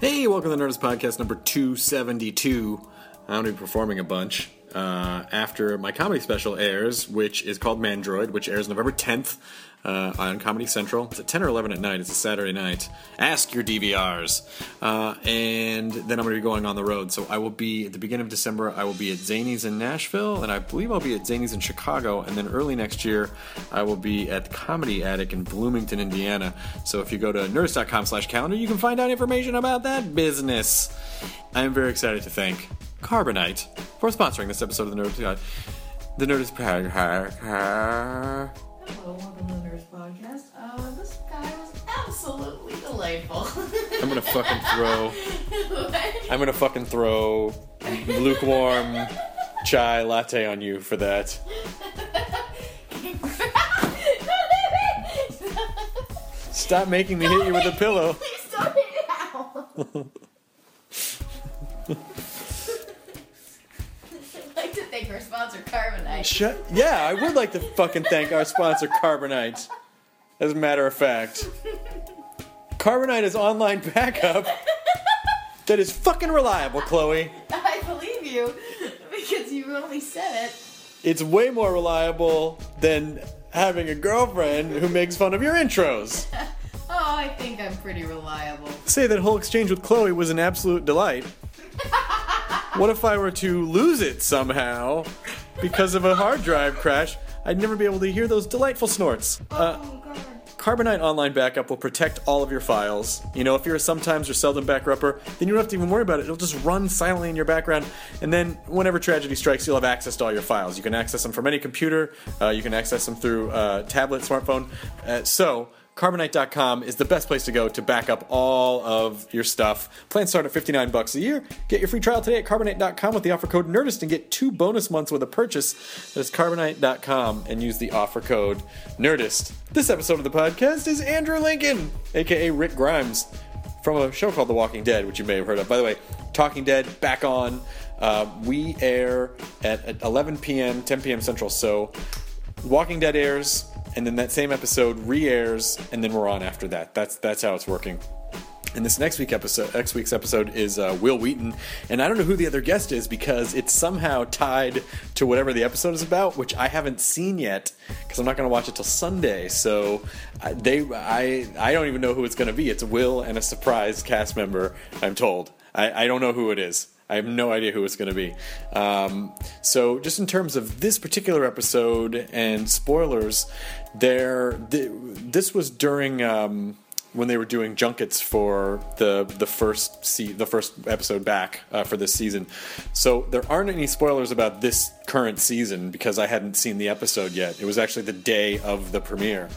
Hey, welcome to Nerdist Podcast number 272. I'm going to be performing a bunch uh, after my comedy special airs, which is called Mandroid, which airs November 10th uh, on Comedy Central. It's at 10 or 11 at night. It's a Saturday night. Ask your DVRs. Uh, and then I'm going to be going on the road. So I will be, at the beginning of December, I will be at Zanies in Nashville, and I believe I'll be at Zanies in Chicago. And then early next year, I will be at the Comedy Attic in Bloomington, Indiana. So if you go to nerdist.com slash calendar, you can find out information about that business. I am very excited to thank Carbonite for sponsoring this episode of the Nerdist. The Nerdist Podcast. Hello, welcome to the Nerdist Podcast. Uh, this guy was absolutely delightful. I'm gonna fucking throw. I'm gonna fucking throw lukewarm chai latte on you for that. Stop making me hit you with a pillow. Please don't hit it out. I'd like to thank our sponsor, Carbonite. Shut. Yeah, I would like to fucking thank our sponsor, Carbonite. As a matter of fact, Carbonite is online backup that is fucking reliable, Chloe. I believe you because you only said it. It's way more reliable than having a girlfriend who makes fun of your intros. Oh, I think I'm pretty reliable. Say that whole exchange with Chloe was an absolute delight. What if I were to lose it somehow because of a hard drive crash? I'd never be able to hear those delightful snorts. Uh, oh god. Carbonite Online Backup will protect all of your files. You know, if you're a sometimes or seldom backupper, then you don't have to even worry about it. It'll just run silently in your background, and then whenever tragedy strikes, you'll have access to all your files. You can access them from any computer. Uh, you can access them through uh, tablet, smartphone. Uh, so. Carbonite.com is the best place to go to back up all of your stuff. Plans start at 59 bucks a year. Get your free trial today at Carbonite.com with the offer code NERDIST and get two bonus months with a purchase. That's Carbonite.com and use the offer code NERDIST. This episode of the podcast is Andrew Lincoln, aka Rick Grimes, from a show called The Walking Dead, which you may have heard of. By the way, Talking Dead back on. Uh, we air at, at 11 p.m., 10 p.m. Central. So Walking Dead airs, and then that same episode re-airs, and then we're on after that. That's that's how it's working. And this next week episode, next week's episode is uh, Wil Wheaton, and I don't know who the other guest is because it's somehow tied to whatever the episode is about, which I haven't seen yet because I'm not going to watch it till Sunday. So I, they, I, I don't even know who it's going to be. It's Will and a surprise cast member. I'm told. I, I don't know who it is. I have no idea who it's going to be. Um, so, just in terms of this particular episode and spoilers, there, th- this was during um, when they were doing junkets for the the first se- the first episode back uh, for this season. So there aren't any spoilers about this current season because I hadn't seen the episode yet. It was actually the day of the premiere.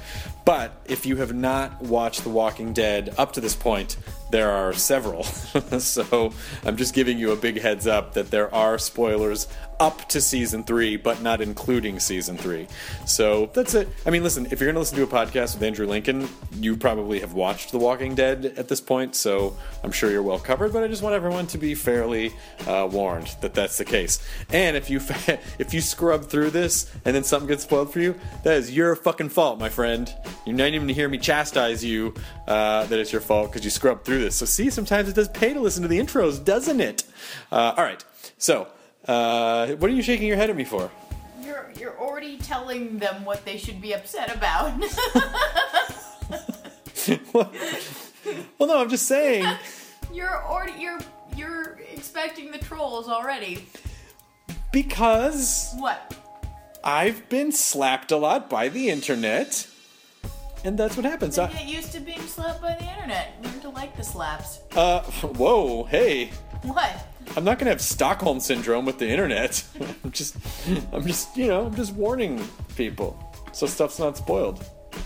But if you have not watched The Walking Dead up to this point, there are several. so I'm just giving you a big heads up that there are spoilers up to season three, but not including season three. So that's it. I mean, listen, if you're going to listen to a podcast with Andrew Lincoln, you probably have watched The Walking Dead at this point, so I'm sure you're well covered. But I just want everyone to be fairly uh, warned that that's the case. And if you if you scrub through this and then something gets spoiled for you, that is your fucking fault, my friend. You're not even to hear me chastise you uh, that it's your fault because you scrubbed through this. So see, sometimes it does pay to listen to the intros, doesn't it? Uh, all right. So, uh, what are you shaking your head at me for? You're you're already telling them what they should be upset about. well, no, I'm just saying. you're already you're you're expecting the trolls already. Because What? I've been slapped a lot by the internet, and that's what happens. Then I, get used to being slapped by the internet. Learn to like the slaps. uh, whoa, hey, What? I'm not gonna have Stockholm syndrome with the internet. I'm just, I'm just, you know, I'm just warning people so stuff's not spoiled.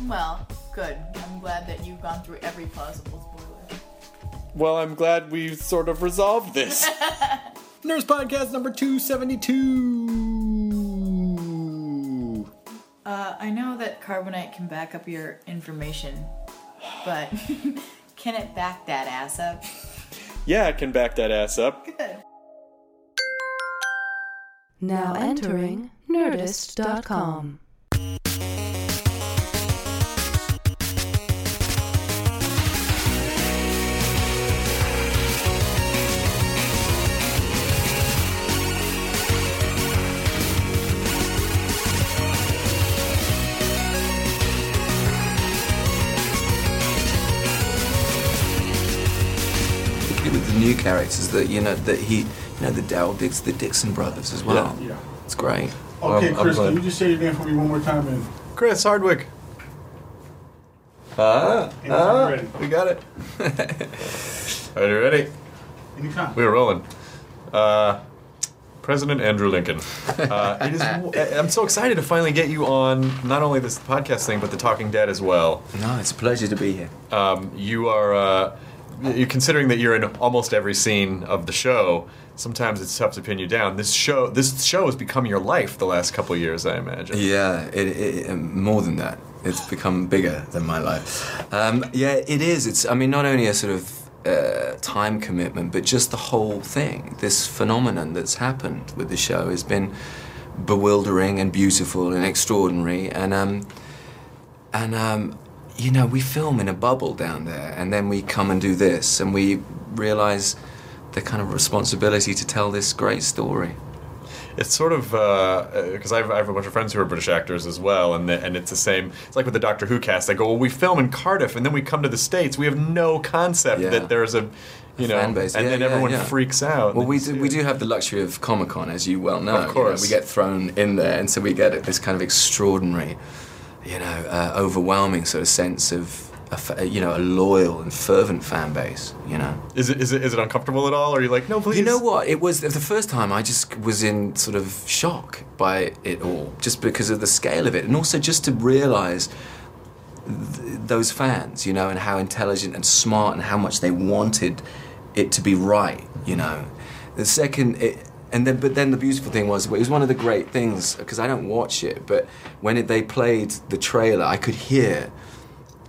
Well, good. I'm glad that you've gone through every possible spoiler. Well, I'm glad we sort of resolved this. Nerdist Podcast number 272. Uh, I know that Carbonite can back up your information, but can it back that ass up? Yeah, it can back that ass up. Good. Now entering Nerdist.com. characters that you know that he, you know, the Daryl Dix, the Dixon brothers as well. Yeah. yeah. It's great. Okay, I'm Chris, glad. can you just say your name for me one more time and Chris Hardwick. Ah, Anytime ah, ready. we got it. Are you ready? anytime? We were rolling. Uh, President Andrew Lincoln. Uh, it is, I'm so excited to finally get you on not only this podcast thing, but the Talking Dead as well. No, it's a pleasure to be here. Um, you are, uh, you considering that you're in almost every scene of the show. Sometimes it's tough to pin you down. This show, this show has become your life the last couple years, I imagine. Yeah, it, it, more than that. It's become bigger than my life. Um, yeah, it is. It's. I mean, not only a sort of uh, time commitment, but just the whole thing. This phenomenon that's happened with the show has been bewildering and beautiful and extraordinary. And um, and um, you know, we film in a bubble down there, and then we come and do this, and we realize the kind of responsibility to tell this great story. It's sort of uh, uh, because I, have, I have a bunch of friends who are British actors as well, and the, and it's the same. It's like with the Doctor Who cast. They go, "Well, we film in Cardiff, and then we come to the states. We have no concept Yeah. that there's a, you know, fan base. and Yeah, then yeah, everyone yeah. freaks out. Well, we do, we do have the luxury of Comic Con, as you well know. Of you know, course. we get thrown in there, and so we get this kind of extraordinary, you know, uh, overwhelming sort of sense of, a, you know, a loyal and fervent fan base. You know. Is it, is it is it uncomfortable at all? Or are you like, no, please? You know what? It was the first time I just was in sort of shock by it all, just because of the scale of it, and also just to realise th- those fans, you know, and how intelligent and smart, and how much they wanted it to be right, you know. The second, it, and then but then the beautiful thing was it was one of the great things because I don't watch it, but when it, they played the trailer, I could hear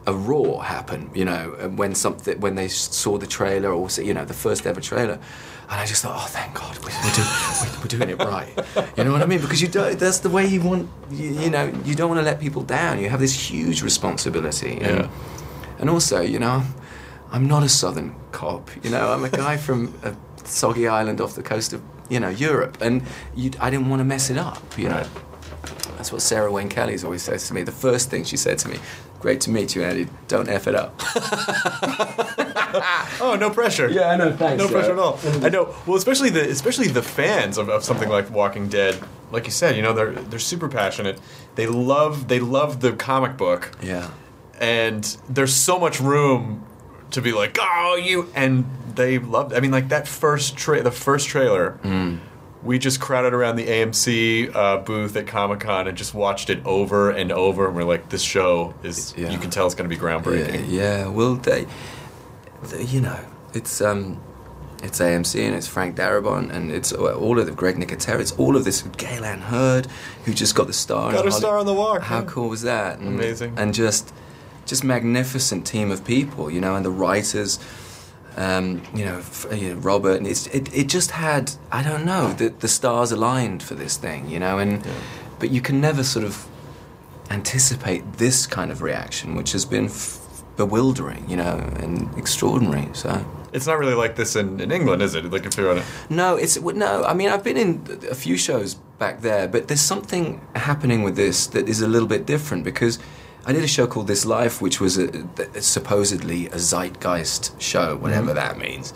a roar happen, you know, when something when they saw the trailer or you know the first ever trailer, and I just thought, oh, thank God, we're, we're, doing, we're doing it right. You know what I mean? Because you don't, that's the way you want, you, you know, you don't want to let people down. You have this huge responsibility, and, Yeah. and also, you know, I'm not a southern cop. You know, I'm a guy from a soggy island off the coast of you know Europe, and I didn't want to mess it up. You know. That's what Sarah Wayne Callies always says to me. The first thing she said to me, "Great to meet you, Andy. Don't f it up." Oh, no pressure. Yeah, I know. Thanks. No pressure at all. Mm-hmm. I know. Well, especially the especially the fans of, of something like Walking Dead. Like you said, you know, they're they're super passionate. They love they love the comic book, Yeah. and there's so much room to be like, oh, you, and they love. I mean, like that first tra- the first trailer. Mm. We just crowded around the AMC uh, booth at Comic Con and just watched it over and over, and we're like, "This show is." Yeah. You can tell it's going to be groundbreaking. yeah. Well, they, they- you know, it's um, it's AMC and it's Frank Darabont and it's all of the Greg Nicotero. It's all of this Gale Anne Hurd, who just got the star. Got a star on the walk, How yeah. cool was that? And, Amazing. And just, just magnificent team of people, you know, and the writers. Um, you know, f- you know, Robert, and it's, it, it just had, I don't know, the, the stars aligned for this thing, you know, and, but you can never sort of anticipate this kind of reaction, which has been f- bewildering, you know, and extraordinary. So, It's not really like this in, in England, is it? Like if you're on a no, it's no. I mean, I've been in a few shows back there, but there's something happening with this that is a little bit different because I did a show called This Life, which was a, a- supposedly a zeitgeist show, whatever that means.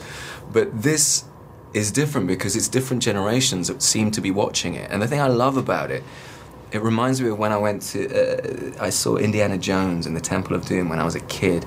But this is different because it's different generations that seem to be watching it, and the thing I love about it. It reminds me of when I went to, uh, I saw Indiana Jones in the Temple of Doom when I was a kid,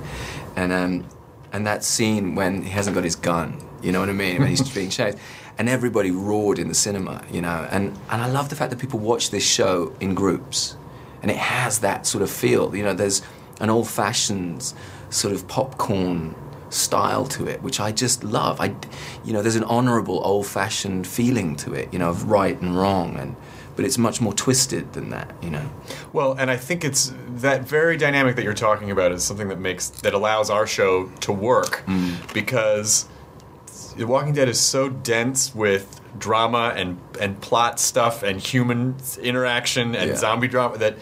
and um, and that scene when he hasn't got his gun, you know what I mean, when he's being chased, and everybody roared in the cinema, you know, and and I love the fact that people watch this show in groups, and it has that sort of feel, you know, there's an old-fashioned sort of popcorn style to it, which I just love. I, you know, there's an honourable old-fashioned feeling to it, you know, of right and wrong, and but it's much more twisted than that, you know. Well, and I think it's that very dynamic that you're talking about is something that makes that allows our show to work mm. because The Walking Dead is so dense with drama and and plot stuff and human interaction and Yeah. zombie drama that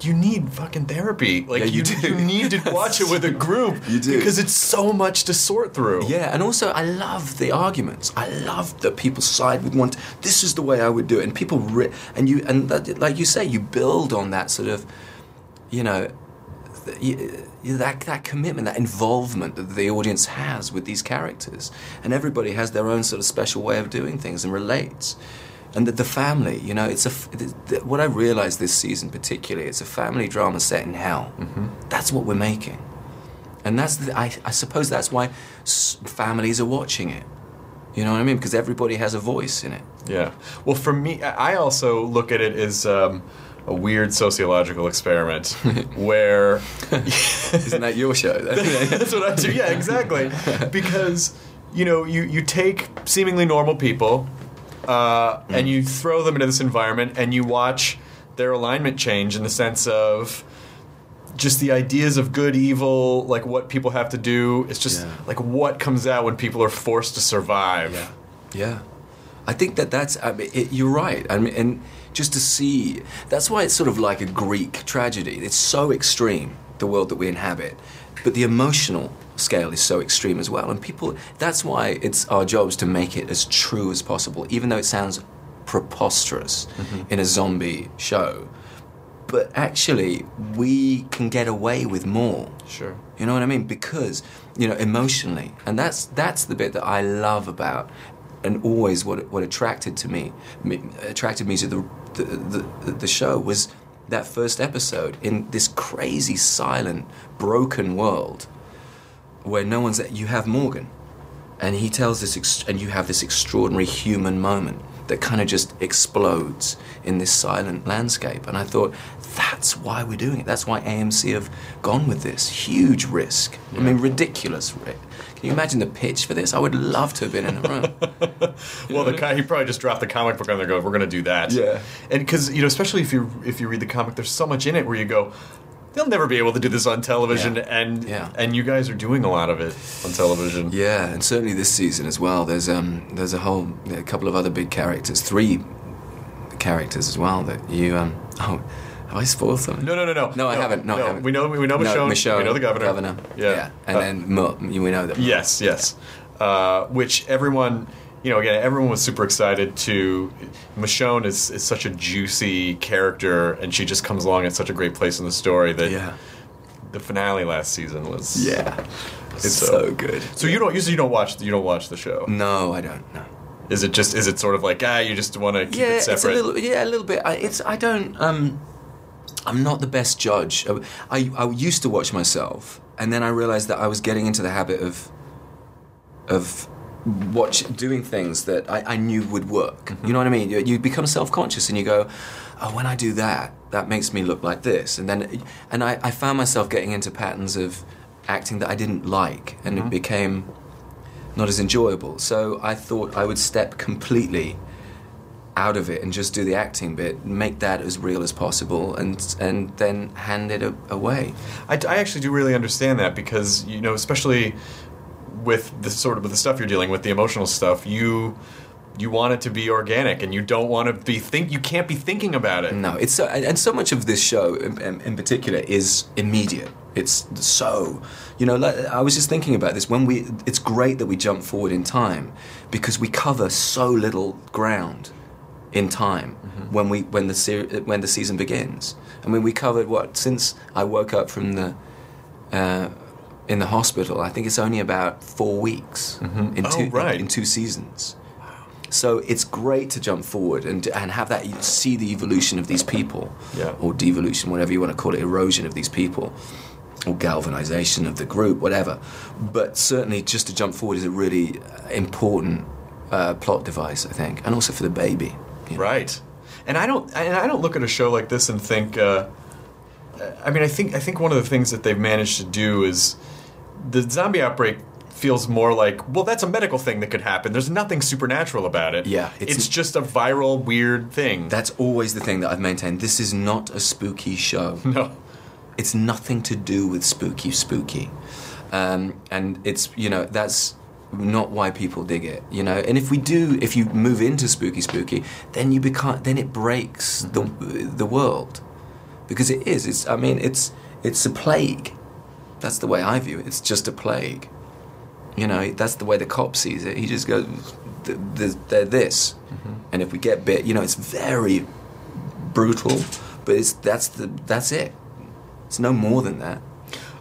you need fucking therapy. Like Yeah, you do. need to watch it with a group You do. because it's so much to sort through. Yeah, and also I love the arguments. I love that people side with one. This is the way I would do it, and people ri- and you and that, like you say, you build on that sort of, you know, that that commitment, that involvement that the audience has with these characters, and everybody has their own sort of special way of doing things and relates. And that the family, you know, it's a, th- th- what I realized this season particularly, it's a family drama set in hell. That's what we're making, and that's the, I, I suppose that's why s- families are watching it. You know what I mean? Because everybody has a voice in it. Yeah. Well, for me, I I also look at it as um, a weird sociological experiment where. Isn't that your show? That's what I do. Yeah, exactly. Because you know, you you take seemingly normal people, uh, and you throw them into this environment, and you watch their alignment change in the sense of just the ideas of good, evil, like what people have to do. It's just Yeah. like what comes out when people are forced to survive. Yeah, I think that that's. I mean, it, you're right. I mean, and just to see that's why it's sort of like a Greek tragedy. It's so extreme the world that we inhabit, but the emotional scale is so extreme as well. And people, that's why it's our jobs to make it as true as possible, even though it sounds preposterous mm-hmm. in a zombie show. But actually, we can get away with more. Sure. You know what I mean? Because you know emotionally, and that's that's the bit that I love about, and always what what attracted to me, me attracted me to the the, the the show was that first episode in this crazy silent broken world where no one's you have Morgan and he tells this ex- and you have this extraordinary human moment that kind of just explodes in this silent landscape. And i thought that's why we're doing it. That's why amc have gone with this. Huge risk. I mean ridiculous risk can you imagine the pitch for this i would love to have been in the room Well, the guy he probably just dropped the comic book on there. Go, we're going to do that. Yeah. and because you know, especially if you if you read the comic, there's so much in it where you go, they'll never be able to do this on television, Yeah. and Yeah. and you guys are doing a lot of it on television. yeah and certainly this season as well there's um there's a whole a couple of other big characters three characters as well that you um oh have I spoiled them? No, no, no, no. No, I haven't. No, I haven't. We know we know Michonne. Michonne, we know the governor. Governor. Yeah. And Uh, then Mo, we know that. Yes, yes. Uh, which everyone, you know, again, everyone was super excited to. Michonne is, is such a juicy character, and she just comes along at such a great place in the story that Yeah. the finale last season was. Yeah. It's So- so, good. So you don't usually you don't watch you don't watch the show. No, I don't. No. Is it just is it sort of like ah you just want to keep yeah, it it's a separate? little. Yeah, a little bit. I, it's. I don't. Um, I'm not the best judge. I, I used to watch myself, and then I realized that I was getting into the habit of, of watch doing things that I, I knew would work. Mm-hmm. You know what I mean? You, you become self-conscious, and you go, "Oh, when I do that, that makes me look like this." And then, and I, I found myself getting into patterns of acting that I didn't like, and Mm-hmm. it became not as enjoyable. So I thought I would step completely out of it and just do the acting bit, make that as real as possible, and and then hand it a, away. I, I actually do really understand that because you know, especially with the sort of with the stuff you're dealing with, the emotional stuff, you you want it to be organic, and you don't want to be think. You can't be thinking about it. No, it's so, and, so much of this show, in, in, in particular, is immediate. It's so, you know, like, I was just thinking about this. When we, it's great that we jump forward in time because we cover so little ground in time when we when the ser- when the season begins. I mean, we covered what since I woke up from the. Uh, in the hospital, I think it's only about four weeks in Oh, two right. in two seasons. So it's great to jump forward and and have that see the evolution of these people, Yeah. or devolution, whatever you want to call it, erosion of these people, or galvanization of the group, whatever. But certainly, just to jump forward is a really important uh, plot device, I think, and also for the baby. You know. Right. And I don't and I don't look at a show like this and think uh, I mean I think I think one of the things that they've managed to do is the zombie outbreak feels more like well that's a medical thing that could happen. There's nothing supernatural about it. Yeah, It's, it's- just a viral weird thing. That's always the thing that I've maintained. This is not a spooky show. no. it's nothing to do with spooky spooky um, and it's you know that's not why people dig it you know? And if we do if you move into spooky spooky then you become then it breaks the the world. Because it is it's i mean it's it's a plague. That's the way i view it. It's just a plague. You know that's the way the cop sees it. He just goes "Th- th- they're this. Mm-hmm. And if we get bit you know it's very brutal but it's that's the that's it. It's no more than that.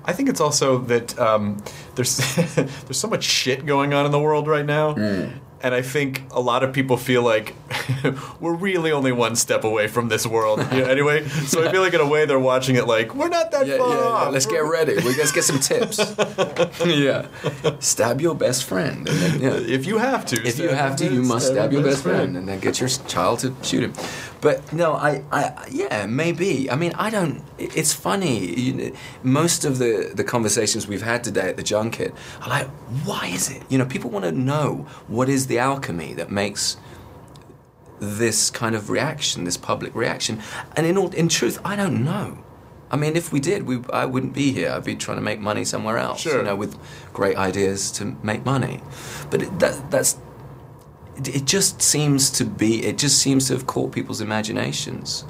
I think it's also that um, there's there's so much shit going on in the world right now, and I think a lot of people feel like we're really only one step away from this world. You know, anyway, so I feel like in a way they're watching it like we're not that Yeah, far yeah, yeah. Let's get ready. We Let's get some tips. yeah. Stab your best friend. And then, yeah. If you have to, If you have to, you must stab your best friend and then get your child to shoot him. But no, I, I, yeah, maybe. I mean, I don't. It's funny. You know, most of the the conversations we've had today at the junket are like, why is it? You know, people want to know what is the alchemy that makes this kind of reaction, this public reaction. And in all, in truth, I don't know. I mean, if we did, we, I wouldn't be here. I'd be trying to make money somewhere else. Sure. You know, with great ideas to make money. But it, that, that's it, it just seems to be. It just seems to have caught people's imaginations,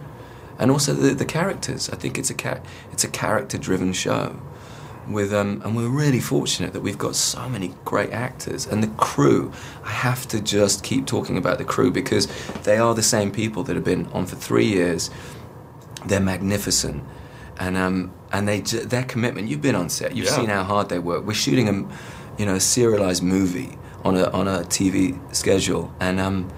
and also the, the characters. I think it's a it's a character-driven show. With um, and we're really fortunate that we've got so many great actors and the crew. I have to just keep talking about the crew because they are the same people that have been on for three years. They're magnificent, and um, and they their commitment. You've been on set. You've Yeah. seen how hard they work. We're shooting a, you know, a serialized movie on a on a TV schedule, and um,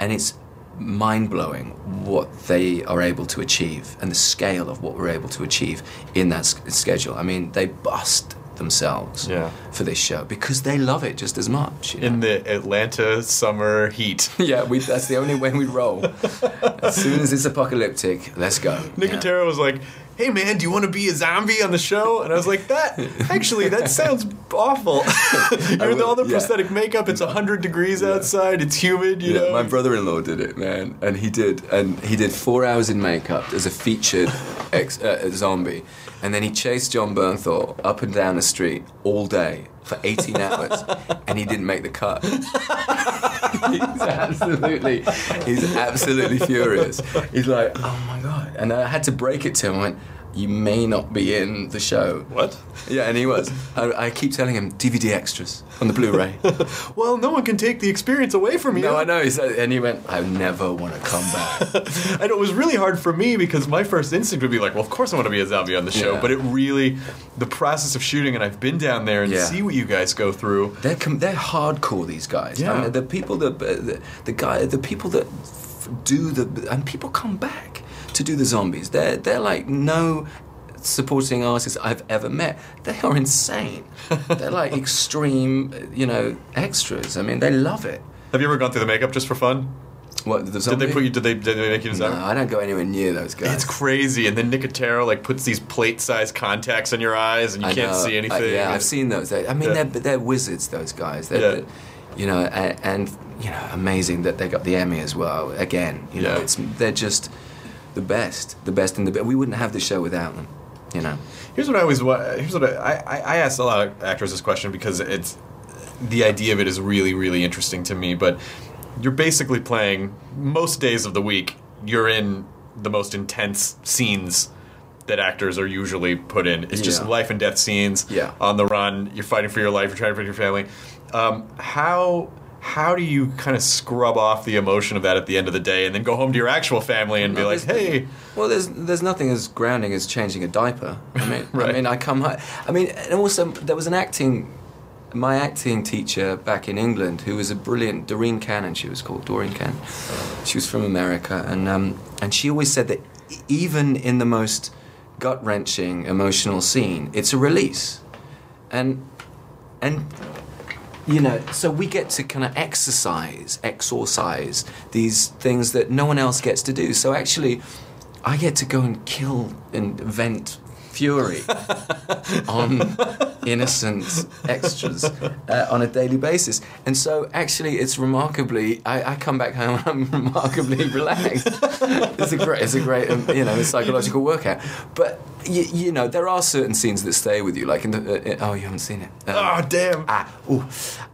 and it's mind blowing what they are able to achieve and the scale of what we're able to achieve in that s- schedule. I mean, they bust themselves Yeah. for this show because they love it just as much. you know? in the Atlanta summer heat. yeah, we, that's the only way we roll. as soon as it's apocalyptic, let's go. Nicotero was like, "Hey man, do you want to be a zombie on the show?" And I was like, "That actually, that sounds awful. You're will- all the yeah. prosthetic makeup. It's hundred degrees outside. It's humid. You Yeah, know." my brother-in-law did it, man, and he did, and he did four hours in makeup as a featured ex, uh, zombie, and then he chased Jon Bernthal up and down the street all day for 18 hours, and he didn't make the cut. he's absolutely, he's absolutely furious. He's like, oh my god, and I had to break it to him. I went, you may not be in the show. what? Yeah, and he was. I, I keep telling him DVD extras on the Blu-ray. Well, no one can take the experience away from you. No, I know. He said, and he went, I never want to come back. and it was really hard for me because my first instinct would be like, well, of course I want to be a zombie on the show. Yeah. But it really, the process of shooting, and I've been down there and Yeah. see what you guys go through. They're com- they're hardcore. These guys. Yeah. I mean, the people that uh, the, the guy the people that f- do the and people come back to do the zombies. They're they're like no supporting artists I've ever met. They are insane. they're like extreme, uh, you know, extras. I mean, they love it. Have you ever gone through the makeup just for fun? What the Did they put you? Did they? Did they make you a No. I don't go anywhere near those guys. It's crazy, and then Nicotero like puts these plate-sized contacts in your eyes, and you I can't know. see Uh, anything. yeah, I've seen those. They, I mean, Yeah. they're they're wizards. Those guys. They're, Yeah. they're- you know, and, and you know, amazing that they got the Emmy as well. Again, you know, Yeah. it's they're just the best, the best in the. best. We wouldn't have the show without them. You know. Here's what I always. wa- Here's what I, I. I asked a lot of actors this question because it's the idea of it is really, really interesting to me. But you're basically playing most days of the week. You're in the most intense scenes that actors are usually put in. It's just Yeah. life and death scenes. Yeah. On the run, you're fighting for your life. You're trying to protect your family. Um, how. How do you kind of scrub off the emotion of that at the end of the day, and then go home to your actual family and be like, "Hey, Well, there's there's nothing as grounding as changing a diaper. I mean, Right. I mean, I come. hi- I mean, and also there was an acting. My acting teacher back in England, who was a brilliant Doreen Cannon, she was called Doreen Cannon. She was from America, and um, and she always said that even in the most gut wrenching emotional scene, it's a release, and and you know, so we get to kind of exercise, exorcise these things that no one else gets to do. So actually, I get to go and kill and vent fury on innocent extras uh, on a daily basis. And so actually, it's remarkably. I, I come back home and I'm remarkably relaxed. it's a great, it's a great, um, you know, psychological workout. But you, you know, there are certain scenes that stay with you, like in the. Uh, oh, you haven't seen it. Um, oh damn!" Ah, ooh,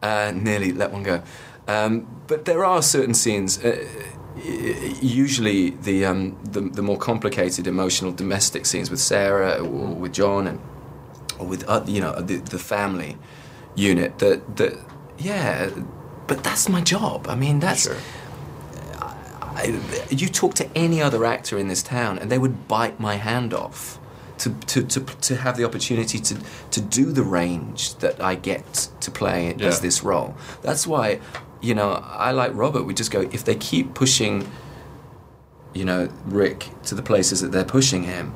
uh, nearly let one go. Um, but there are certain scenes. Usually, the, um, the the more complicated emotional domestic scenes with Sarah or with Jon and or with uh, you know the, the family unit. That that yeah, but that's my job. I mean, that's. Sure. I, you talk to any other actor in this town, and they would bite my hand off to, to, to, to have the opportunity to, to do the range that I get to play Yeah. as this role. That's why, you know, I like Robert. We just go, if they keep pushing, you know, Rick to the places that they're pushing him,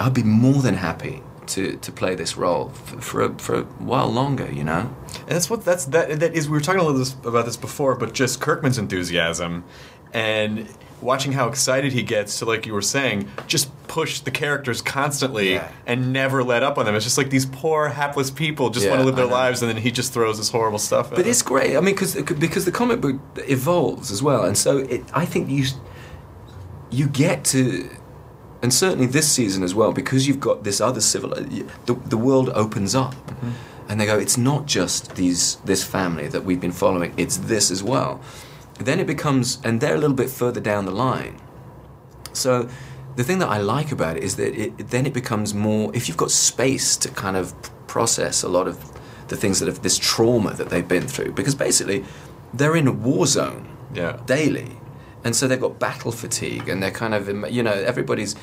I'd be more than happy to, to play this role for, for, a, for a while longer, you know? And that's what that's that that is. We were talking a little this, about this before, but just Kirkman's enthusiasm and watching how excited he gets to, like you were saying, just push the characters constantly Yeah. and never let up on them. It's just like these poor hapless people just Yeah, want to live their lives, and then he just throws this horrible stuff. At them. But them. it's great. I mean, cause, because the comic book evolves as well, and so it, I think you you get to, and certainly this season as well, because you've got this other civil, the the world opens up, mm-hmm. and they go, it's not just these this family that we've been following; it's this as well. Then it becomes, and they're a little bit further down the line. So the thing that I like about it is that it, then it becomes more if you've got space to kind of process a lot of the things that have this trauma that they've been through because basically they're in a war zone Yeah. daily and so they've got battle fatigue and they're kind of you know everybody's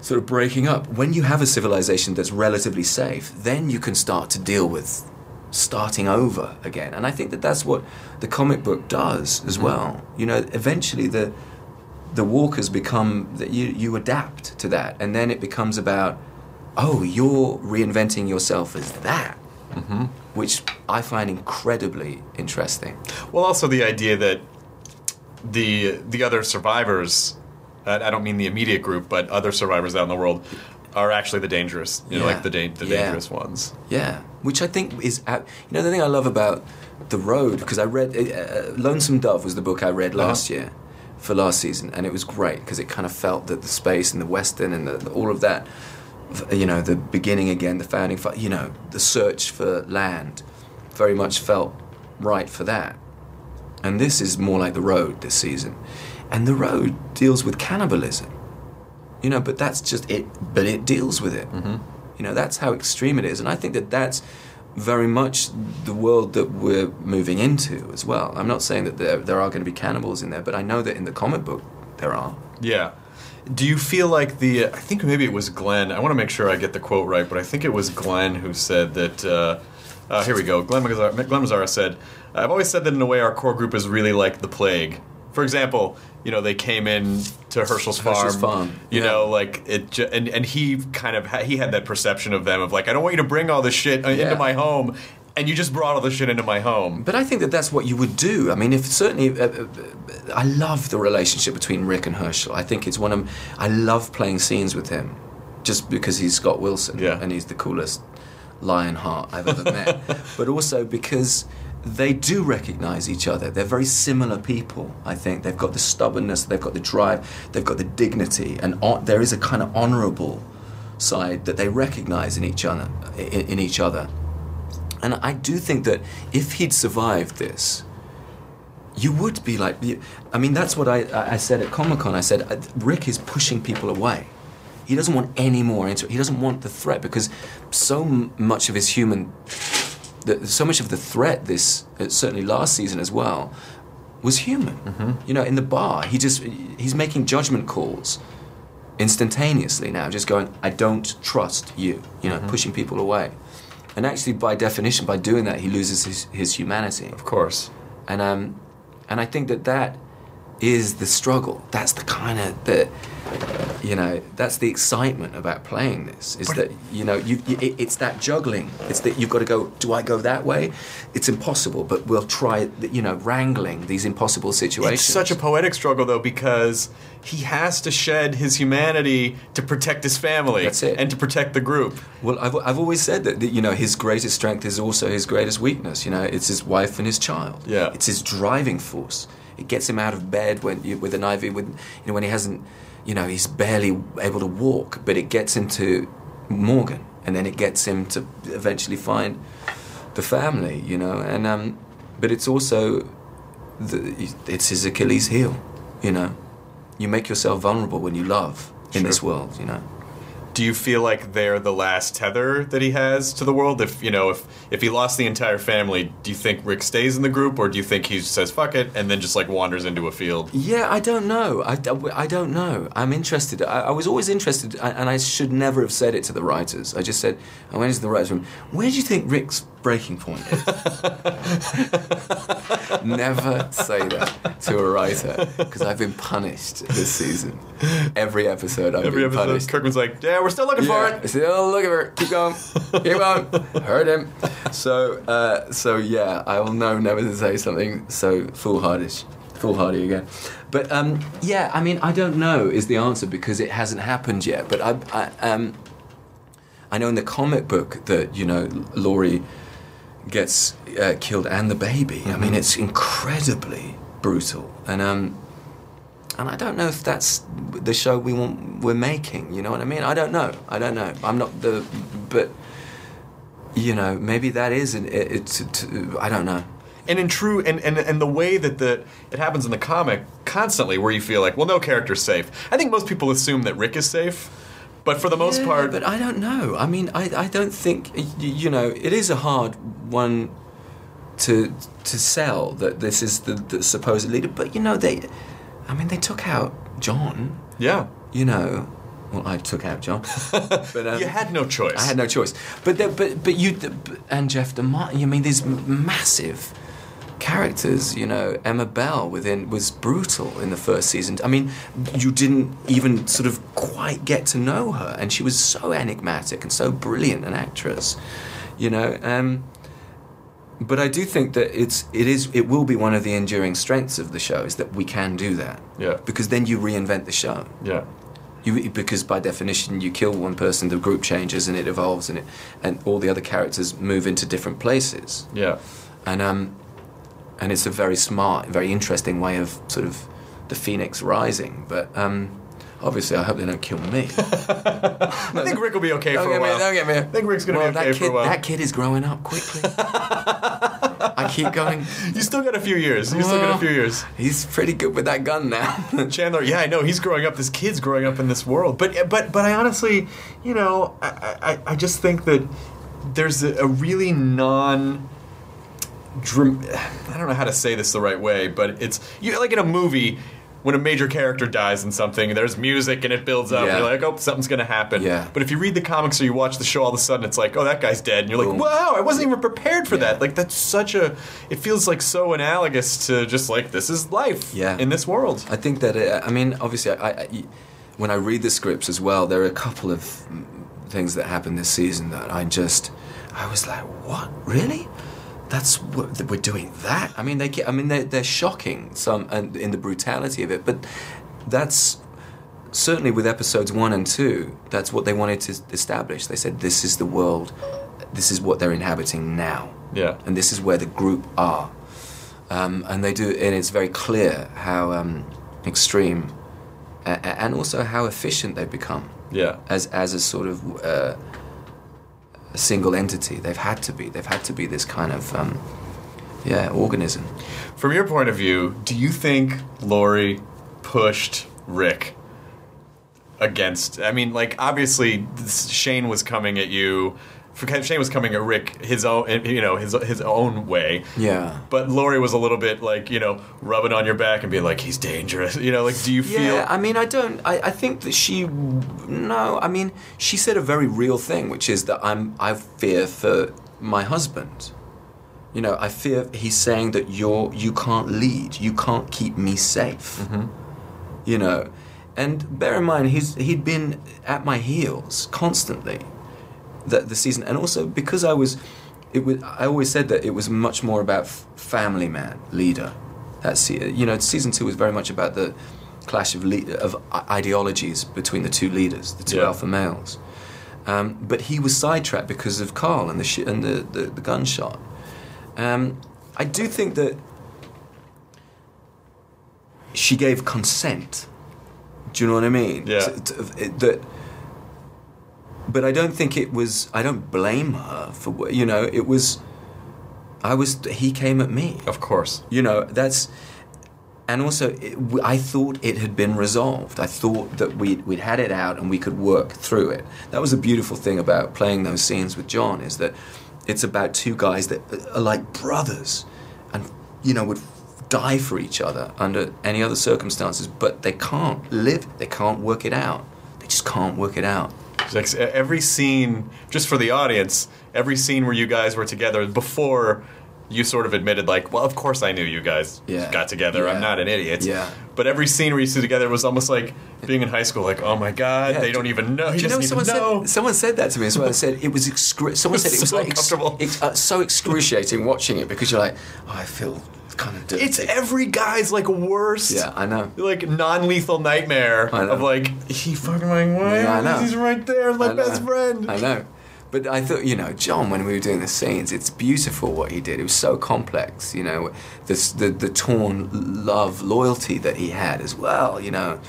sort of breaking up when you have a civilization that's relatively safe then you can start to deal with starting over again. And i think that that's what the comic book does as mm. well. You know eventually the the walkers become that you you adapt to that. And then it becomes about oh you're reinventing yourself as that mm-hmm. which i find incredibly interesting. Well, also the idea that the the other survivors, I I don't mean the immediate group, but other survivors out in the world, are actually the dangerous, you know, Yeah. like the da- the Yeah. dangerous ones. Yeah, which I think is, you know, the thing I love about the road because I read uh, Lonesome Dove was the book I read last year for last season, and it was great because it kind of felt that the space and the western and the, all of that, you know, the beginning again, the founding, you know, the search for land, very much felt right for that. And this is more like the road this season, and the road deals with cannibalism you know but that's just it but it deals with it mm-hmm. You know that's how extreme it is and i think that that's very much the world that we're moving into as well i'm not saying that there, there are going to be cannibals in there but i know that in the comic book there are Yeah. Do you feel like the? I think maybe it was Glen. I want to make sure I get the quote right, but I think it was Glen who said that. Uh, uh, here we go. Glen Mazzara, Glen Mazzara said, "I've always said that in a way our core group is really like the plague. For example, you know they came in to Hershel's farm. Hershel's farm, You yeah. know, like it, ju- and and he kind of ha- he had that perception of them of like I don't want you to bring all this shit uh, Yeah. into my home, and you just brought all this shit into my home. but i think that that's what you would do i mean if certainly uh, uh, i love the relationship between rick and hershel i think it's one of i love playing scenes with him just because he's scott wilson Yeah. and he's the coolest lion heart i've ever met but also because they do recognize each other. They're very similar people, I think. They've got the stubbornness, they've got the drive, they've got the dignity, and hon- there is a kind of honorable side that they recognize in each other. In, in each other. And I do think that if he'd survived this, you would be like. I mean, that's what I, I said at Comic Con. I said, uh, Rick is pushing people away. He doesn't want any more into it. He doesn't want the threat because so much of his human the, so much of the threat this uh, certainly last season as well was human. You know in the bar he just he's making judgment calls instantaneously now just going i don't trust you you know pushing people away. And actually by definition by doing that he loses his, his humanity. Of course. and um and i think that that is the struggle. That's the kind of the you know that's the excitement about playing this is that you know you, you it, it's that juggling it's that you've got to go do i go that way it's impossible but we'll try you know wrangling these impossible situations It's such a poetic struggle, though, because he has to shed his humanity to protect his family That's it. and to protect the group. Well, I've, I've always said that, that you know his greatest strength is also his greatest weakness. You know, it's his wife and his child. Yeah. it's his driving force. It gets him out of bed when you, with an IV. With you know when he hasn't, you know, he's barely able to walk, but it gets him to Morgan, and then it gets him to eventually find the family. You know, and um, but it's also the, it's his Achilles heel. You know, you make yourself vulnerable when you love in Sure. this world. You know. Do you feel like they're the last tether that he has to the world? If you know, if if he lost the entire family, do you think Rick stays in the group, or do you think he says fuck it and then just like wanders into a field? Yeah, I don't know. I, I don't know. I'm interested. I, I was always interested, and I should never have said it to the writers. I just said, I went into the writers' room, where do you think Rick's breaking point is? never say that to a writer, because I've been punished this season. Every episode I've Every been episode, punished. Kirkman's like, "Yeah, we're still looking Yeah, for it." Still look at her. Keep going. Keep going. Heard him. So, uh, so yeah, I will know never to say something so foolhardish, foolhardy again. But um, yeah, I mean, I don't know is the answer because it hasn't happened yet. But I, I, um, I know in the comic book that you know Lori gets uh, killed and the baby. I mean, it's incredibly brutal, and um, and I don't know if that's the show we want we're making. You know what I mean? I don't know. I don't know. I'm not the, but you know, maybe that is an. It, it's. It, I don't know. And in true, and, and and the way that the it happens in the comic constantly, where you feel like, well, no character's safe. I think most people assume that Rick is safe, but for the most Yeah, part, but I don't know. I mean, I I don't think you know. It is a hard one to to sell that this is the, the supposed leader. But you know, they. I mean, they took out Jon. yeah, You know. Well, I took out Jon, but um, you had no choice. I had no choice. But there, but but you and Jeff DeMunn. I mean, these massive characters. You know, Emma Bell within was brutal in the first season. I mean, you didn't even sort of quite get to know her, and she was so enigmatic and so brilliant an actress. You know. Um, but I do think that it's it is it will be one of the enduring strengths of the show is that we can do that. Yeah. Because then you reinvent the show. yeah. You, because by definition, you kill one person, the group changes and it evolves, and it, and all the other characters move into different places, Yeah. and um, and it's a very smart, very interesting way of sort of the phoenix rising. But um, obviously, I hope they don't kill me. I think Rick will be okay don't for a while. me, don't get me. I think Rick's gonna well, be okay that for kid, a while. That kid is growing up quickly. I keep going. You still got a few years. You still got a few years. He's pretty good with that gun now. Chandler, yeah, I know he's growing up. This kid's growing up in this world, but but but I honestly, you know, I I, I just think that there's a, a really non. I don't know how to say this the right way, but it's you like in a movie when a major character dies in something, there's music and it builds up. Yeah. And you're like, oh, something's gonna happen. Yeah. But if you read the comics or you watch the show, all of a sudden it's like, oh, that guy's dead, and you're like, Boom. wow, I wasn't even prepared for Yeah. that. Like that's such a. It feels like so analogous to just like this is life. Yeah. In this world. I think that uh, I mean, obviously, I, I, when I read the scripts as well, there are a couple of mm, things that happened this season that I just, I was like, what, really? That's what we're doing that. I mean, they, get, I mean, they're, they're shocking some and in the brutality of it, but that's certainly with episodes one and two. That's what they wanted to establish. They said this is the world, this is what they're inhabiting now Yeah. and this is where the group are. Um, and they do, and it's very clear how um, extreme a- and also how efficient they've become Yeah. as as a sort of uh, a single entity. They've had to be. They've had to be this kind of um, yeah organism. From your point of view, do you think Lori pushed Rick against? I mean, like obviously Shane was coming at you. Shane was coming at Rick his own, you know, his his own way. Yeah. But Lori was a little bit like, you know, rubbing on your back and being like, he's dangerous. You know, like, do you feel? Yeah, I mean, I don't. I, I think that she. No, I mean, she said a very real thing, which is that I'm. I fear for my husband. You know, I fear he's saying that you're. You can't lead. You can't keep me safe. Mm-hmm. You know, and bear in mind, he's he'd been at my heels constantly. That the season, and also because I was. It was. I always said that it was much more about f- family man, leader. That's you know, season two was very much about the clash of le- of ideologies between the two leaders, the two Yeah. alpha males. Um, but he was sidetracked because of Carl and the sh- and the, the, the gunshot. Um, I do think that she gave consent. Do you know what I mean? Yeah. To- to- it- that. But I don't think it was. I don't blame her for. You know, it was. I was. He came at me. Of course. You know, that's and also, it, I thought it had been resolved. I thought that we'd, we'd had it out and we could work through it. That was a beautiful thing about playing those scenes with Jon is that it's about two guys that uh, are like brothers and, you know, would die for each other under any other circumstances, but they can't live, they can't work it out. They just can't work it out. Like every scene, just for the audience, every scene where you guys were together before you sort of admitted, like, well, of course I knew you guys Yeah. got together. Yeah. I'm not an idiot. Yeah. But every scene where you see together was almost like being in high school, like, oh my god, Yeah. they don't even know. You know someone know. said someone said that to me as well. They said it was excru- someone said it was So like uncomfortable. ex- uh, so excruciating watching it because you're like, oh, I feel kind of dirty. It's every guy's like worst. yeah, I know. Like non-lethal nightmare of like he fucking like why Yeah, I know. he's right there, my best friend. I know. But I thought, you know, Jon, when we were doing the scenes, it's beautiful what he did. It was so complex, you know, this, the, the torn love, loyalty that he had as well, you know,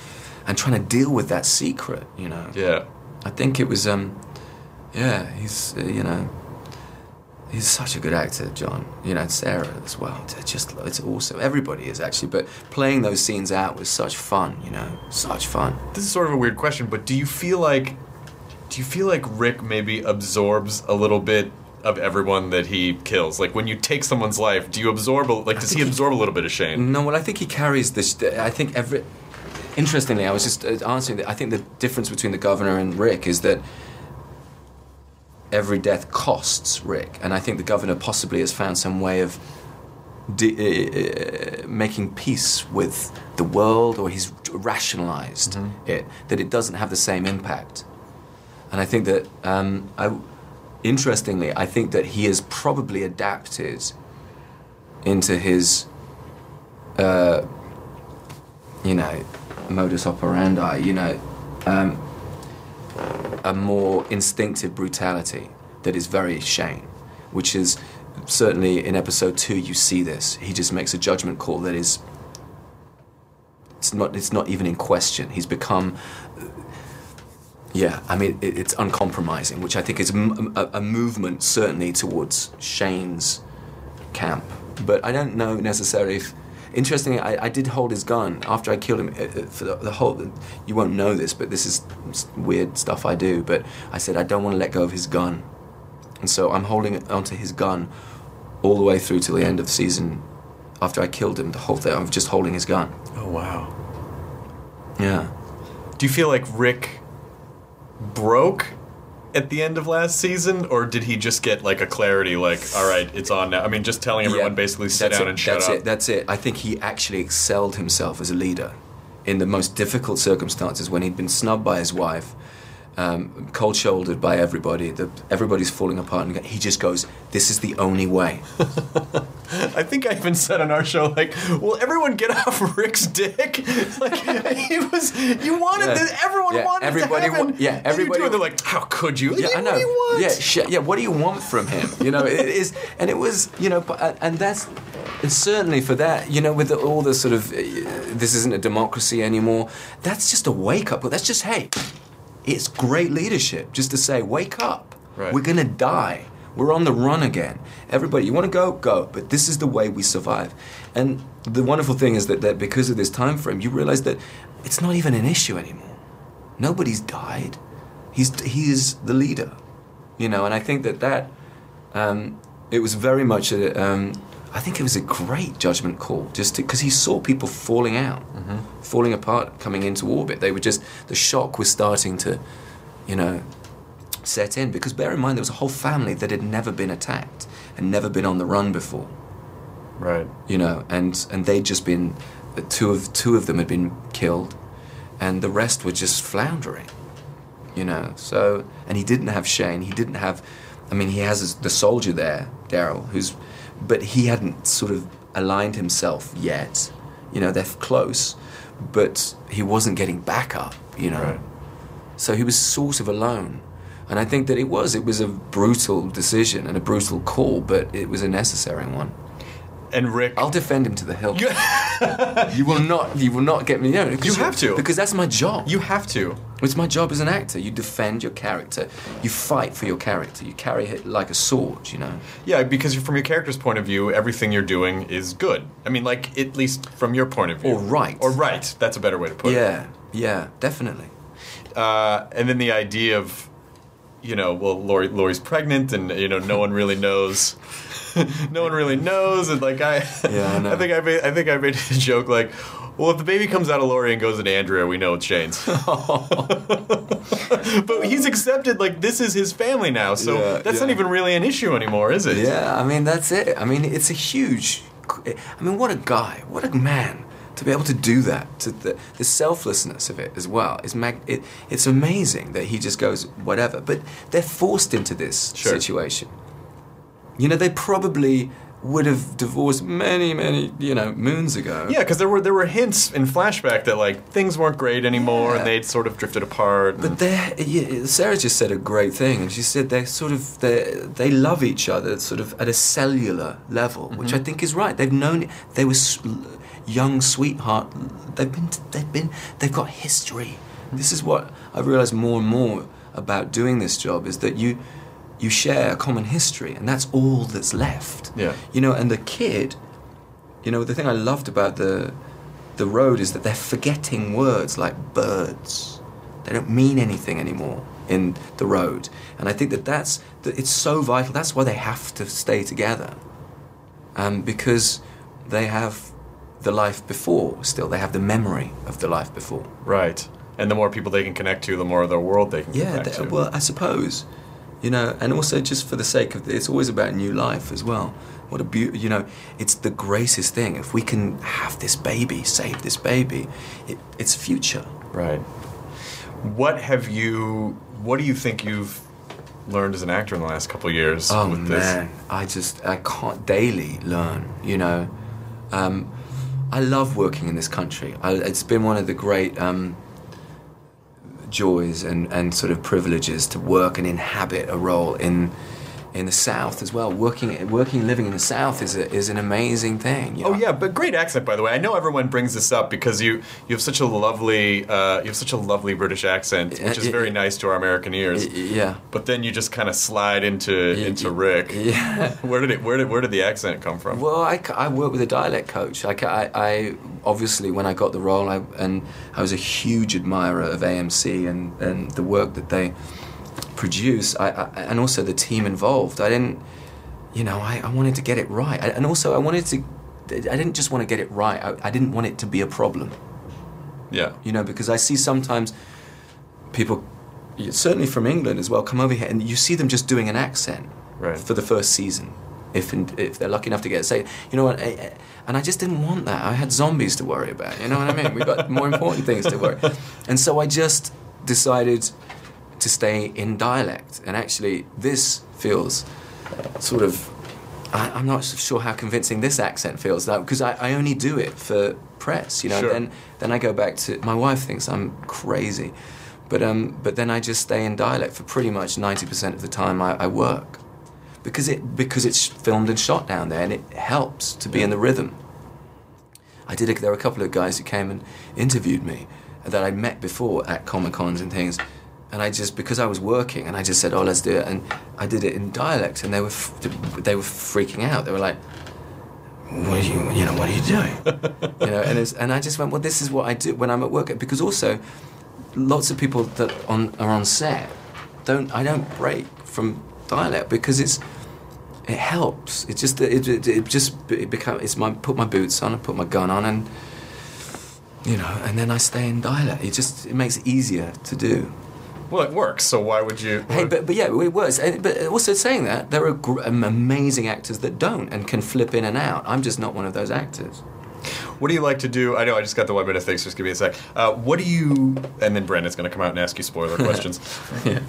and trying to deal with that secret, you know. Yeah. I think it was, um, yeah, he's, uh, you know, he's such a good actor, Jon. You know, and Sarah as well. It's just, it's awesome. Everybody is actually, but playing those scenes out was such fun, you know, such fun. This is sort of a weird question, but do you feel like do you feel like Rick maybe absorbs a little bit of everyone that he kills? Like when you take someone's life, do you absorb a, like does he absorb a little bit of shame? No, well, I think he carries this. I think every. Interestingly, I was just uh, answering that. I think the difference between the governor and Rick is that every death costs Rick, and I think the governor possibly has found some way of de- uh, making peace with the world, or he's rationalized it that it doesn't have the same impact. And I think that, um, I, interestingly, I think that he has probably adapted into his uh, you know, modus operandi, you know, um, a more instinctive brutality that is very Shane, which is certainly in episode two you see this. He just makes a judgment call that is it's not it's not even in question. He's become yeah, I mean it, it's uncompromising, which I think is a movement certainly towards Shane's camp. But I don't know necessarily if. Interestingly, I, I did hold his gun after I killed him. uh, uh, For the, the whole, you won't know this, but this is weird stuff I do. But I said I don't want to let go of his gun, and so I'm holding onto his gun all the way through till the end of the season. After I killed him, the whole thing, I'm just holding his gun. Oh wow. Yeah. Do you feel like Rick broke at the end of last season, or did he just get like a clarity, like, all right, it's on now? I mean, just telling everyone Yeah, basically sit down it, and shut that's up. it. That's it. I think he actually excelled himself as a leader in the most difficult circumstances when he'd been snubbed by his wife, um, cold-shouldered by everybody. The, everybody's falling apart, and he just goes, "This is the only way." I think I even said on our show, like, "Will everyone get off Rick's dick?" Like, he was. You wanted Yeah. this. Everyone Yeah, wanted everybody to wa- yeah, everybody do They're like, "How could you?" Yeah, Like, I know. What do you want? Yeah, sh- yeah. What do you want from him? You know, it is, and it was, you know, and that's, and certainly for that, you know, with the, all the sort of, uh, this isn't a democracy anymore. That's just a wake up. That's just hey, it's great leadership just to say, wake up. Right. We're gonna die. We're on the run again. Everybody, you want to go, go. But this is the way we survive. And the wonderful thing is that, that because of this time frame, you realize that it's not even an issue anymore. Nobody's died. He's he is the leader, you know. And I think that that um, it was very much a. Um, I think it was a great judgment call, just because he saw people falling out, mm-hmm. falling apart, coming into orbit. They were just the shock was starting to, you know, set in. Because bear in mind, there was a whole family that had never been attacked and never been on the run before Right. you know, and and they'd just been two of two of them had been killed, and the rest were just floundering, you know. So and he didn't have Shane. He didn't have. I mean, he has the soldier there, Daryl, who's, but he hadn't sort of aligned himself yet. You know, they're close, but he wasn't getting back up. You know, Right. so he was sort of alone. And I think that it was. It was a brutal decision and a brutal call, but it was a necessary one. And Rick. I'll defend him to the hill. you will not. You will not get me. No, You have to. because that's my job. you have to. It's my job as an actor. You defend your character. You fight for your character. You carry it like a sword. You know. Yeah, because from your character's point of view, everything you're doing is good. I mean, like at least from your point of view, Or right. or right. That's a better way to put it. Yeah. Yeah. Definitely. Uh, and then the idea of, you know, well, Lori, Lori's pregnant, and you know, no one really knows. no one really knows, and like I, Yeah, I know. think I made, I think I made a joke like, well, if the baby comes out of Lori and goes into Andrea, we know it's Shane's. but he's accepted like this is his family now, so Yeah, that's not even really an issue anymore, is it? Yeah, I mean that's it. I mean it's a huge. I mean what a guy, what a man to be able to do that. To the, the selflessness of it as well is mag. It, it's amazing that he just goes whatever. But they're forced into this Sure. situation. You know they probably would have divorced many, many you know moons ago. Yeah, because there were there were hints in flashback that like things weren't great anymore, Yeah. and they'd sort of drifted apart. But they yeah, Sarah just said a great thing, and she said they sort of they they love each other sort of at a cellular level, mm-hmm. which I think is right. They've known they were young sweetheart. They've been they've been they've got history. This is what I've realized more and more about doing this job is that you you share a common history, and that's all that's left. Yeah. You know, and the kid, you know, the thing I loved about the the road is that they're forgetting words like birds. They don't mean anything anymore in the road, and I think that that's that it's so vital. That's why they have to stay together, um, because they have the life before. Still, they have the memory of the life before. right, and the more people they can connect to, the more of their world they can Yeah, connect th- to. well, I suppose, you know, and also just for the sake of it, it's always about new life as well. What a beauty, you know, it's the greatest thing. If we can have this baby, save this baby, it, it's future. Right. What have you? What do you think you've learned as an actor in the last couple of years Oh with man, I just I can't daily learn. You know, um, I love working in this country. I, it's been one of the great um, joys and, and sort of privileges to work and inhabit a role in in the South as well. Working working living in the South is a, is an amazing thing. you Oh yeah, but great accent by the way. I know everyone brings this up because you you have such a lovely uh, you have such a lovely British accent, which is very nice to our American ears. Yeah. But then you just kind of slide into into Rick. Yeah. Where did it? Where did where did the accent come from? Well, I, I work with a dialect coach. Like I, I obviously when I got the role, I, and I was a huge admirer of AMC and, and the work that they produce, I, I, and also the team involved. I didn't, you know, I, I wanted to get it right, I, and also I wanted to. I didn't just want to get it right. I, I didn't want it to be a problem. yeah. You know, because I see sometimes people, certainly from England as well, come over here and you see them just doing an accent Right. for the first season, if if they're lucky enough to get it. Say, you know what? And I just didn't want that. I had zombies to worry about. You know what I mean? We've got more important things to worry. And so I just decided to stay in dialect. And actually, this feels sort of. I, I'm not sure how convincing this accent feels because I, I only do it for press, you know. Sure. Then then I go back to my wife thinks I'm crazy, but um but then I just stay in dialect for pretty much ninety percent of the time I, I work, because it because it's filmed and shot down there and it helps to be in the rhythm. I did. A, there were a couple of guys who came and interviewed me that I'd met before at comic cons and things, and I just because I was working and I just said, "Oh, let's do it," and I did it in dialect, and they were f- they were freaking out. They were like, "What are you? You know, what are you doing?" you know, and it's, and I just went, "Well, this is what I do when I'm at work," because also lots of people that on are on set don't I don't break from dialect because it's it helps. It just it, it, it just it become it's my put my boots on, I put my gun on, and you know, and then I stay in dialect. It just it makes it easier to do. Well, it works. So why would you? Hey, but but yeah, it works. But also saying that there are gr- um, amazing actors that don't and can flip in and out. I'm just not one of those actors. What do you like to do? I know I just got the one minute thing, so just give me a sec. Uh, what do you? And then Brandon's going to come out and ask you spoiler questions. Yeah.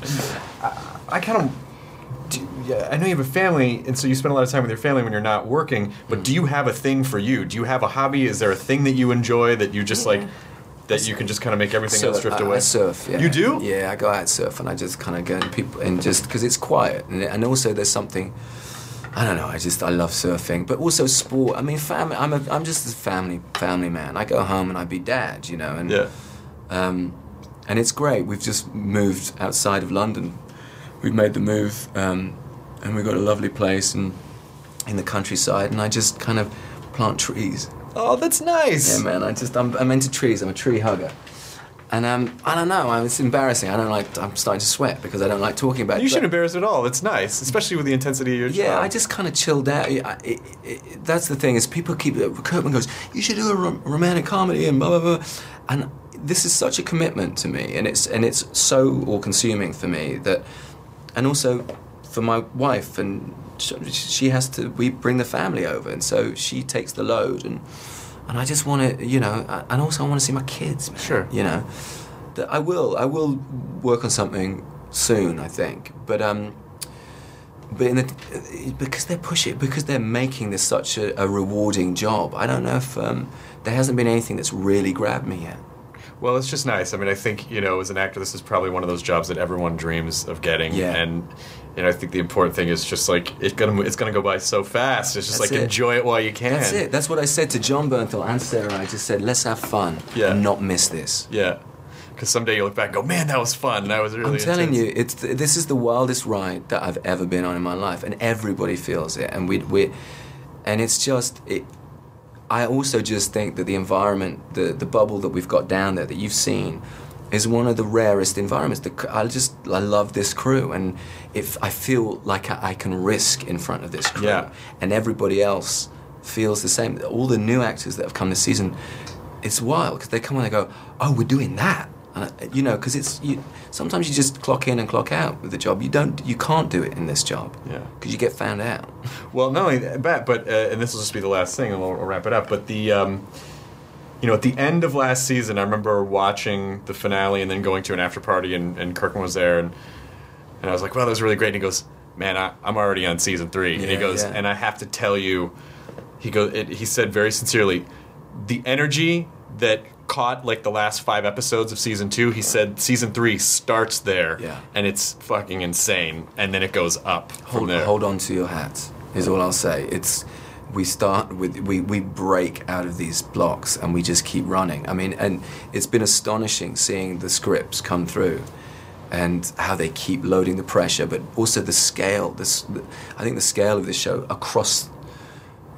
I kind of. Do, yeah, I know you have a family, and so you spend a lot of time with your family when you're not working. But do you have a thing for you? Do you have a hobby? Is there a thing that you enjoy that you just like? That you can just kind of make everything else drift I, away. I surf. Yeah. You do? Yeah, I go out surf and I just kind of go and people and just because it's quiet and, and also there's something I don't know. I just I love surfing, but also sport. I mean, family. I'm a I'm just a family family man. I go home and I be dad, you know, and Yeah. um, and it's great. We've just moved outside of London. We've made the move, um, and we've got a lovely place and in the countryside. And I just kind of plant trees. Oh, that's nice. Yeah, man. I just I'm, I'm into trees. I'm a tree hugger. And um, I don't know. I, it's embarrassing. I don't like. I'm starting to sweat because I don't like talking about. You shouldn't embarrass at all. It's nice, especially with the intensity of your yeah, job. I just kind of chilled out. I, it, it, that's the thing is people keep Kirkman goes, you should do a rom- romantic comedy and blah blah blah, and this is such a commitment to me, and it's and it's so all consuming for me that, and also for my wife, and she has to. We bring the family over, and so she takes the load, and and I just want to, you know, and also I want to see my kids. Man, Sure. you know, that I will. I will work on something soon. I think, but um but in the, because they're pushing, because they're making this such a, a rewarding job, I don't know if um, there hasn't been anything that's really grabbed me yet. Well, it's just nice. I mean, I think you know, as an actor, this is probably one of those jobs that everyone dreams of getting. Yeah. And you know, I think the important thing is just like it's gonna it's gonna go by so fast. It's just That's like it. enjoy it while you can. That's it. That's what I said to Jon Bernthal and Sarah. I just said, let's have fun Yeah. and not miss this. Yeah. Because someday you look back and go, man, that was fun. That was really. I'm telling intense." you, it's this is the wildest ride that I've ever been on in my life, and everybody feels it. And we, we, and it's just it. I also just think that the environment, the the bubble that we've got down there that you've seen, is one of the rarest environments. The, I just I love this crew, and if I feel like I, I can risk in front of this crew, Yeah. and everybody else feels the same. All the new actors that have come this season, it's wild because they come and they go, "Oh, we're doing that." I- you know, because it's you. Sometimes you just clock in and clock out with the job. You don't, you can't do it in this job. Yeah. Because you get found out. Well, not only that, but uh, and this will just be the last thing, and we'll, we'll wrap it up. But the, um, you know, at the end of last season, I remember watching the finale and then going to an after party, and, and Kirkman was there, and and I was like, "Wow, that was really great." And he goes, "Man, I, I'm already on season three. Yeah, and he goes, yeah. "And I have to tell you," he goes, it, he said very sincerely, the energy that caught like the last five episodes of season two. He said season three starts there, Yeah. and it's fucking insane, and then it goes up from Hold, there. hold on to your hats. Is all I'll say. It's we start with we we break out of these blocks and we just keep running. I mean, and it's been astonishing seeing the scripts come through. And how they keep loading the pressure, but also the scale. This, I think the scale of this show across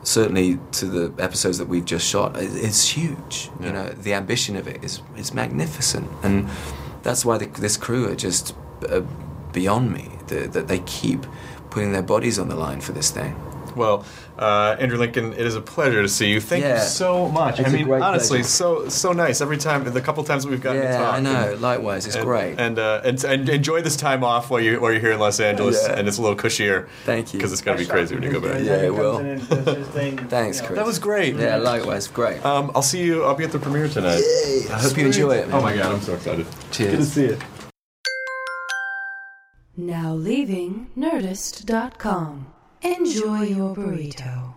certainly to the episodes that we've just shot i- is huge. You know, the ambition of it is is magnificent, and that's why the, this crew are just uh, beyond me. The, that they keep putting their bodies on the line for this thing. Well, uh, Andrew Lincoln, it is a pleasure to see you. Thank Yeah. you so much. It's I a mean, great honestly, pleasure. so so nice every time. The couple times we've gotten to yeah, talk. I know. And, Likewise, it's and, great. And, uh, and and enjoy this time off while you while you're here in Los Angeles, Yeah. and it's a little cushier. Thank you. Because it's gonna be crazy when you go back. Yeah, it will. Thanks, Thanks, Chris. That was great. yeah, likewise, great. Um, I'll see you. I'll be at the premiere tonight. I hope you enjoy it. Man. Oh my god, I'm so excited. Cheers. Good to see it. Now leaving Nerdist.com. Enjoy your burrito.